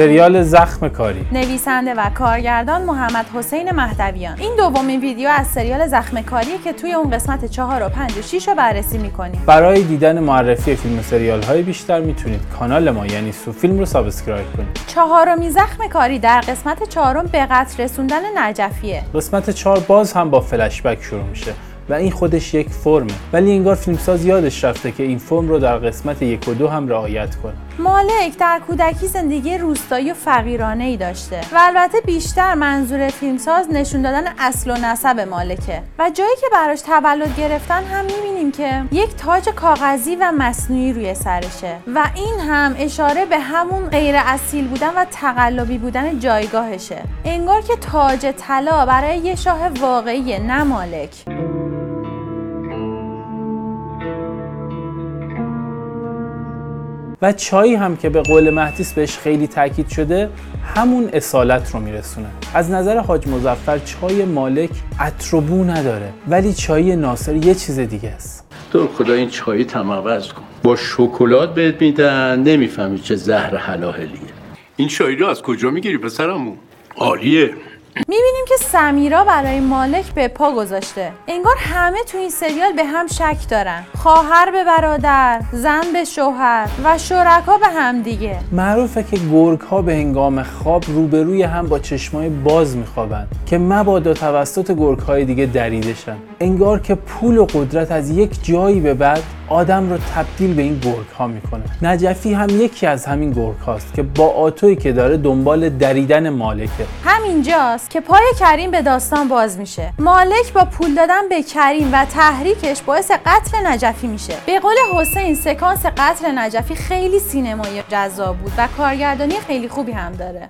سریال زخم کاری. نویسنده و کارگردان محمد حسین مهدویان. این دومین ویدیو از سریال زخم کاریه که توی اون قسمت 4 و 5 و 6 رو بررسی می‌کنیم. برای دیدن معرفی فیلم و سریال های بیشتر می‌تونید کانال ما یعنی سو فیلم رو subscribe کنید. چهارمی زخم کاری در قسمت چهارم به قتل رسوندن نجفیه. قسمت 4 باز هم با فلشبک شروع میشه. و این خودش یک فرمه. ولی انگار فیلمساز یادش رفته که این فرم رو در قسمت یک و دو هم رعایت کنه. مالک در کودکی زندگی روستایی و فقیرانه ای داشته و البته بیشتر منظور فیلمساز نشون دادن اصل و نسب مالکه. و جایی که براش تولد گرفتن هم می‌بینیم که یک تاج کاغذی و مصنوعی روی سرشه. و این هم اشاره به همون غیر اصیل بودن و تقلبی بودن جایگاهشه. انگار که تاج طلا برای یه شاه واقعی نه مالک. و چایی هم که به قول مهدیس بهش خیلی تاکید شده همون اصالت رو میرسونه. از نظر حاج مزفر چای مالک اتروبو نداره ولی چای ناصر یه چیز دیگه است. تو خدا این چای تموز کن. با شکلات بهت میدن نمی‌فهمی چه زهر حلاهلیه این چای رو از کجا می‌گیری پسرمون عالیه. می‌بینیم که سمیرا برای مالک به پا گذاشته. انگار همه تو این سریال به هم شک دارن. خواهر به برادر زن به شوهر و شرکا به هم دیگه. معروفه که گرگ ها به هنگام خواب روبروی هم با چشمای باز میخوابن که مبادا توسط گرگ های دیگه دریدشن. انگار که پول و قدرت از یک جایی به بعد آدم رو تبدیل به این گرگ ها می‌کنه. نجفی هم یکی از همین گرگ هاست که با آتویی که داره دنبال دریدن مالکه. همینجاست که پای کریم به داستان باز میشه. مالک با پول دادن به کریم و تحریکش باعث قتل نجفی میشه. به قول حسین سکانس قتل نجفی خیلی سینمایی جذاب بود و کارگردانی خیلی خوبی هم داره.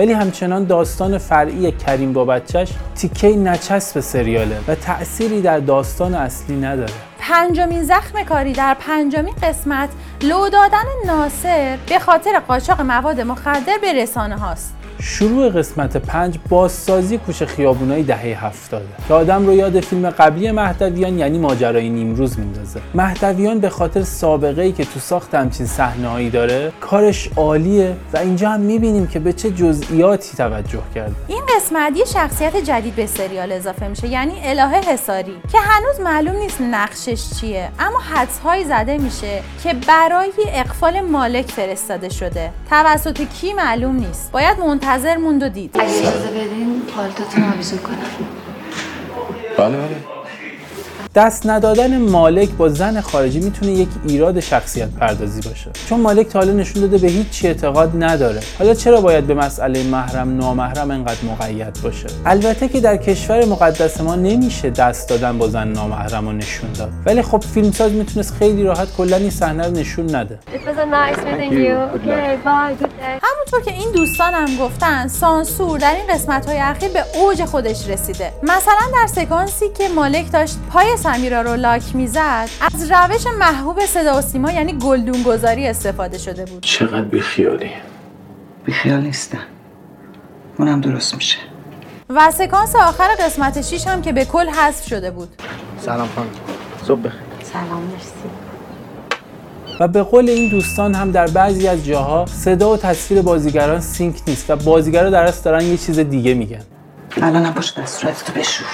ولی همچنان داستان فرعی کریم با بچهش تیکه نچسب سریاله و تأثیری در داستان اصلی نداره. پنجمین زخم کاری در پنجمین قسمت لو دادن ناصر به خاطر قاچاق مواد مخدر به رسانه هاست. شروع قسمت پنج بازسازی کوچه خیابونای دهه هفتاده که آدم رو یاد فیلم قبلی مهدویان یعنی ماجرای نیمروز میندازه. مهدویان به خاطر سابقه ای که تو ساخت همچین صحنه‌هایی داره کارش عالیه و اینجا هم می‌بینیم که به چه جزئیاتی توجه کرده این قسمت یه شخصیت جدید به سریال اضافه میشه یعنی الهه حساری که هنوز معلوم نیست نقشش چیه اما حدسهایی زده میشه که برای اقفال مالک فرستاده شده. توسط کی معلوم نیست. باید منتظر موند و دید. اگه اجازه بدین پالتاتون آویزون کنم. بله بله. دست ندادن مالک با زن خارجی می‌تونه یک ایراد شخصیت پردازی باشه. چون مالک تا حالا نشون داده به هیچ چی اعتقاد نداره. حالا چرا باید به مسئله محرم نامحرم انقدر مقید باشه؟ البته که در کشور مقدس ما نمیشه دست دادن با زن نامحرم رو نشون داد. ولی خب فیلمساز می‌تونست خیلی راحت کلا این صحنه رو نشون نده. همونطور که این دوستان هم گفتن سانسور در این قسمت های اخیر به اوج خودش رسیده. مثلا در سکانسی که مالک داشت پای سمیرا رو لاک می‌زد از روش محبوب صدا و سیما یعنی گلدون گذاری استفاده شده بود. چقدر بیخیالی. بیخیال نیستم. اونم درست میشه. و سکانس آخر قسمت 6 هم که به کل حذف شده بود. سلام خانم. صبح بخیر. سلام مرسی. و به قول این دوستان هم در بعضی از جاها صدا و تصویر بازیگران سینک نیست و بازیگرا در اصل دارن یه چیز دیگه میگن. الانم باش دستورتتو بشور.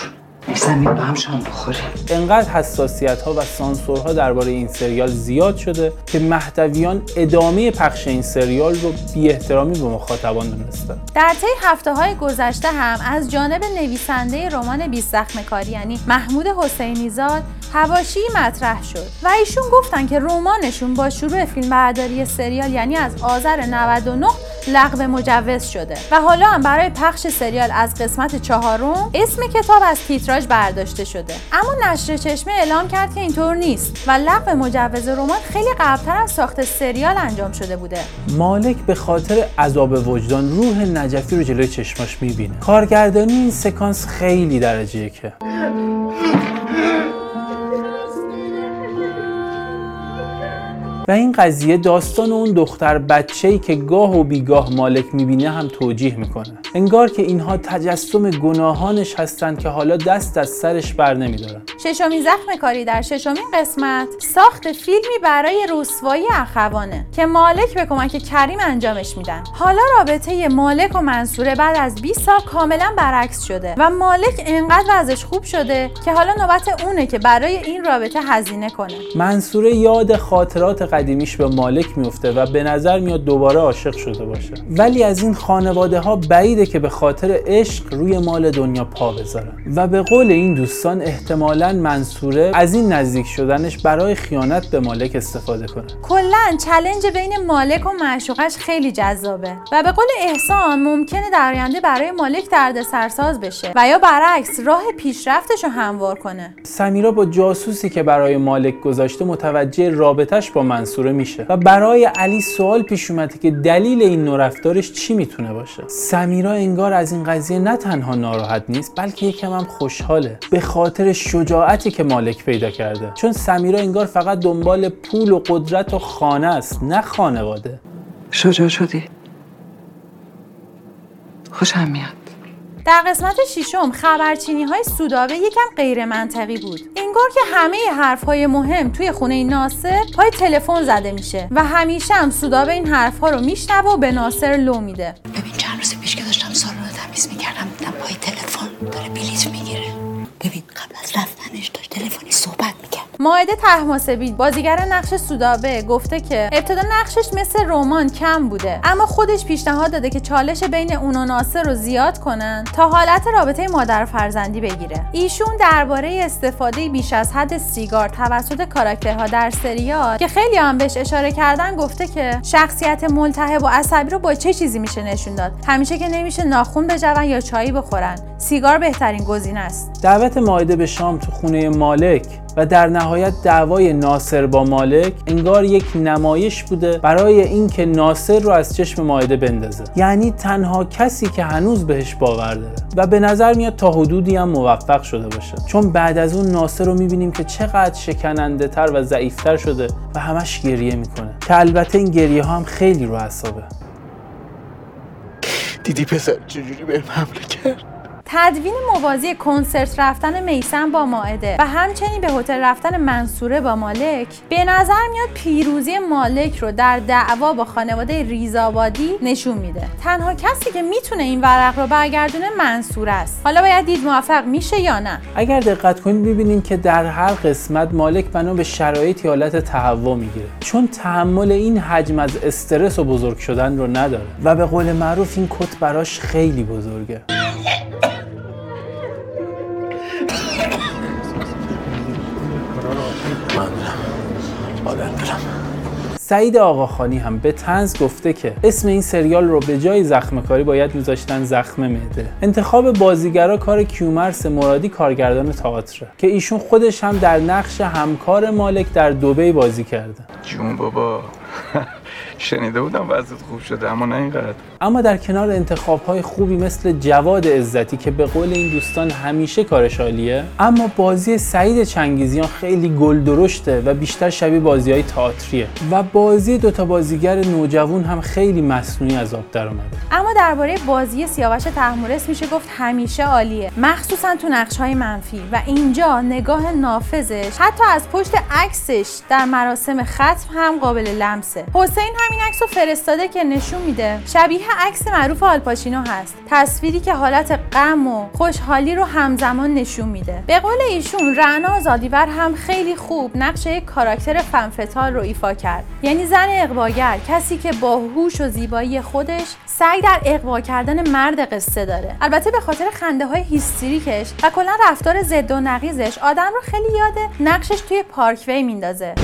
میسمین با هم شام بخوریم. انقدر حساسیت ها و سانسورها درباره این سریال زیاد شده که مهدویان ادامه پخش این سریال رو بی احترامی به مخاطبان دونستن. در طی هفته های گذشته هم از جانب نویسنده رمان 20 زخم کاری یعنی محمود حسینی زاد هواشی مطرح شد و ایشون گفتن که رمانشون با شروع فیلم برداری سریال یعنی از آذر 99 لغو مجوز شده و حالا هم برای پخش سریال از قسمت چهارم اسم کتاب از تیتراژ برداشته شده. اما نشر چشمه اعلام کرد که اینطور نیست و لغو مجوز رمان خیلی قبلتر از ساخت سریال انجام شده بوده. مالک به خاطر عذاب وجدان روح نجفی رو جلوی چشماش می‌بینه. کارگردانی این سکانس خیلی درجه که. و این قضیه داستان اون دختر بچه‌ای که گاه و بیگاه مالک می‌بینه هم توجیه می‌کنه. انگار که اینها تجسم گناهانش هستند که حالا دست از سرش بر نمیدارن. ششمین زخم کاری در ششمین قسمت ساخت فیلمی برای رسوایی اخوانه که مالک به کمک کریم انجامش میدن. حالا رابطه مالک و منصوره بعد از 20 سال کاملا برعکس شده و مالک انقدر وضعش خوب شده که حالا نوبت اونه که برای این رابطه هزینه کنه. منصوره یاد خاطرات قدیمیش به مالک میفته و به نظر میاد دوباره عاشق شده باشه. ولی از این خانواده ها بعیده که به خاطر عشق روی مال دنیا پا بذارن. و به قول این دوستان احتمالا منصوره از این نزدیک شدنش برای خیانت به مالک استفاده کنه. کلا چلنج بین مالک و معشوقش خیلی جذابه و به قول احسان ممکنه در آینده برای مالک درد سرساز بشه و یا برعکس راه پیشرفتش رو هموار کنه. سمیرا با جاسوسی که برای مالک گذاشته متوجه رابطش با منصوره میشه. و برای علی سوال پیش اومده که دلیل این نوع رفتارش چی می‌تونه باشه؟ سمیرا انگار از این قضیه نه تنها ناراحت نیست بلکه یکم هم خوشحاله. به خاطر شجاعتی که مالک پیدا کرده. چون سمیرا انگار فقط دنبال پول و قدرت و خانه است نه خانواده. شجاع شدی. خوشم میاد. در قسمت ششم خبرچینی های سودابه یکم غیر منطقی بود. انگار که همه حرف های مهم توی خونه ناصر پای تلفن زده میشه و همیشه هم سودابه این حرف ها رو میشنوه و به ناصر لو میده. ماعده تحماسبی بازیگر نقش سودابه گفته که ابتدا نقشش مثل رمان کم بوده اما خودش پیشنهاد داده که چالش بین اون و ناصر رو زیاد کنن تا حالت رابطه مادر و فرزندی بگیره. ایشون درباره استفاده بیش از حد سیگار توسط کاراکترها در سریال که خیلی هم بهش اشاره کردن گفته که شخصیت ملتهب و عصبی رو با چه چیزی میشه نشون داد؟ همیشه که نمیشه ناخون بجون یا چایی بخورن. سیگار بهترین گزینه است. دعوت ماعده به شام تو خونه مالک و در نهایت دعوای ناصر با مالک انگار یک نمایش بوده برای اینکه ناصر رو از چشم ماعده بندازه. یعنی تنها کسی که هنوز بهش باور داره. و به نظر میاد تا حدودی هم موفق شده باشه. چون بعد از اون ناصر رو می‌بینیم که چقدر شکننده تر و ضعیفتر شده و همش گریه می‌کنه. که البته این گریه ها هم خیلی رو اعصابه دیدی پسر چجوری بهم حمله کرد؟ تدوین موازی کنسرت رفتن میسم با ماعده و همچنین به هتل رفتن منصوره با مالک به نظر میاد پیروزی مالک رو در دعوا با خانواده ریزآبادی نشون میده. تنها کسی که می‌تونه این ورق رو برگردونه منصوره است. حالا باید دید موفق میشه یا نه. اگر دقت کنید می‌بینیم که در هر قسمت مالک بنا به شرایطی حالت تهوع می‌گیره. چون تحمل این حجم از استرس و بزرگ شدن رو نداره. و به قول معروف این کت براش خیلی بزرگه. سعید آقاخانی هم به تنز گفته که اسم این سریال رو به جای زخم کاری باید میذاشتن زخم معده. انتخاب بازیگرا کار کیومرس مرادی کارگردان تئاتر که ایشون خودش هم در نقش همکار مالک در دوبی بازی کرده. جون بابا. شنیده بودم وضعیت خوب شده اما نه اینقدر. اما در کنار انتخاب های خوبی مثل جواد عزتی که به قول این دوستان همیشه کارش عالیه اما بازی سعید چنگیزیان خیلی گل درشته و بیشتر شبیه بازی های تئاتریه و بازی دوتا بازیگر نوجوان هم خیلی مصنوعی از آب در اومده. اما درباره بازی سیاوش تحمورس میشه گفت همیشه عالیه. مخصوصا تو نقش های منفی و اینجا نگاه نافذش حتی از پشت عکسش در مراسم ختم هم قابل لمسه. حسین همین عکس رو فرستاده که نشون میده. شبیه عکس معروف آلپاچینو هست. تصویری که حالت غم و خوشحالی رو همزمان نشون میده. به قول ایشون رعنا زادیور هم خیلی خوب نقش یک کاراکتر فنفتال رو ایفا کرد. یعنی زن اقواگر کسی که با هوش و زیبایی خودش سعی در اقوا کردن مرد قصه داره. البته به خاطر خنده های هیستریکش و کلا رفتار ضد و نقیزش آدم رو خیلی یاد نقشش توی پارکوی میندازه.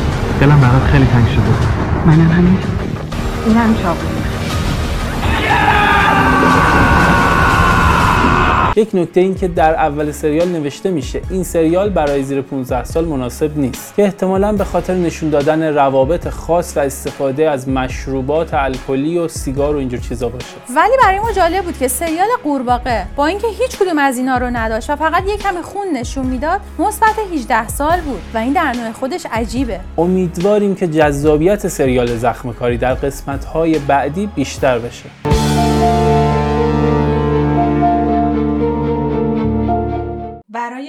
دلم برات خیلی تنگ شده. منم همین Landschaft. Yeah! یک نکته این که در اول سریال نوشته میشه این سریال برای زیر 15 سال مناسب نیست. که احتمالا به خاطر نشون دادن روابط خاص و استفاده از مشروبات الکلی و سیگار و اینجور چیزا باشه. ولی برای ما جالب بود که سریال قورباغه با اینکه هیچ کدوم از اینا رو نداشت و فقط یک کمی خون نشون می‌داد مثبت 18 سال بود و این در نوع خودش عجیبه. امیدواریم که جذابیت سریال زخم کاری در قسمت های بعدی بیشتر بشه.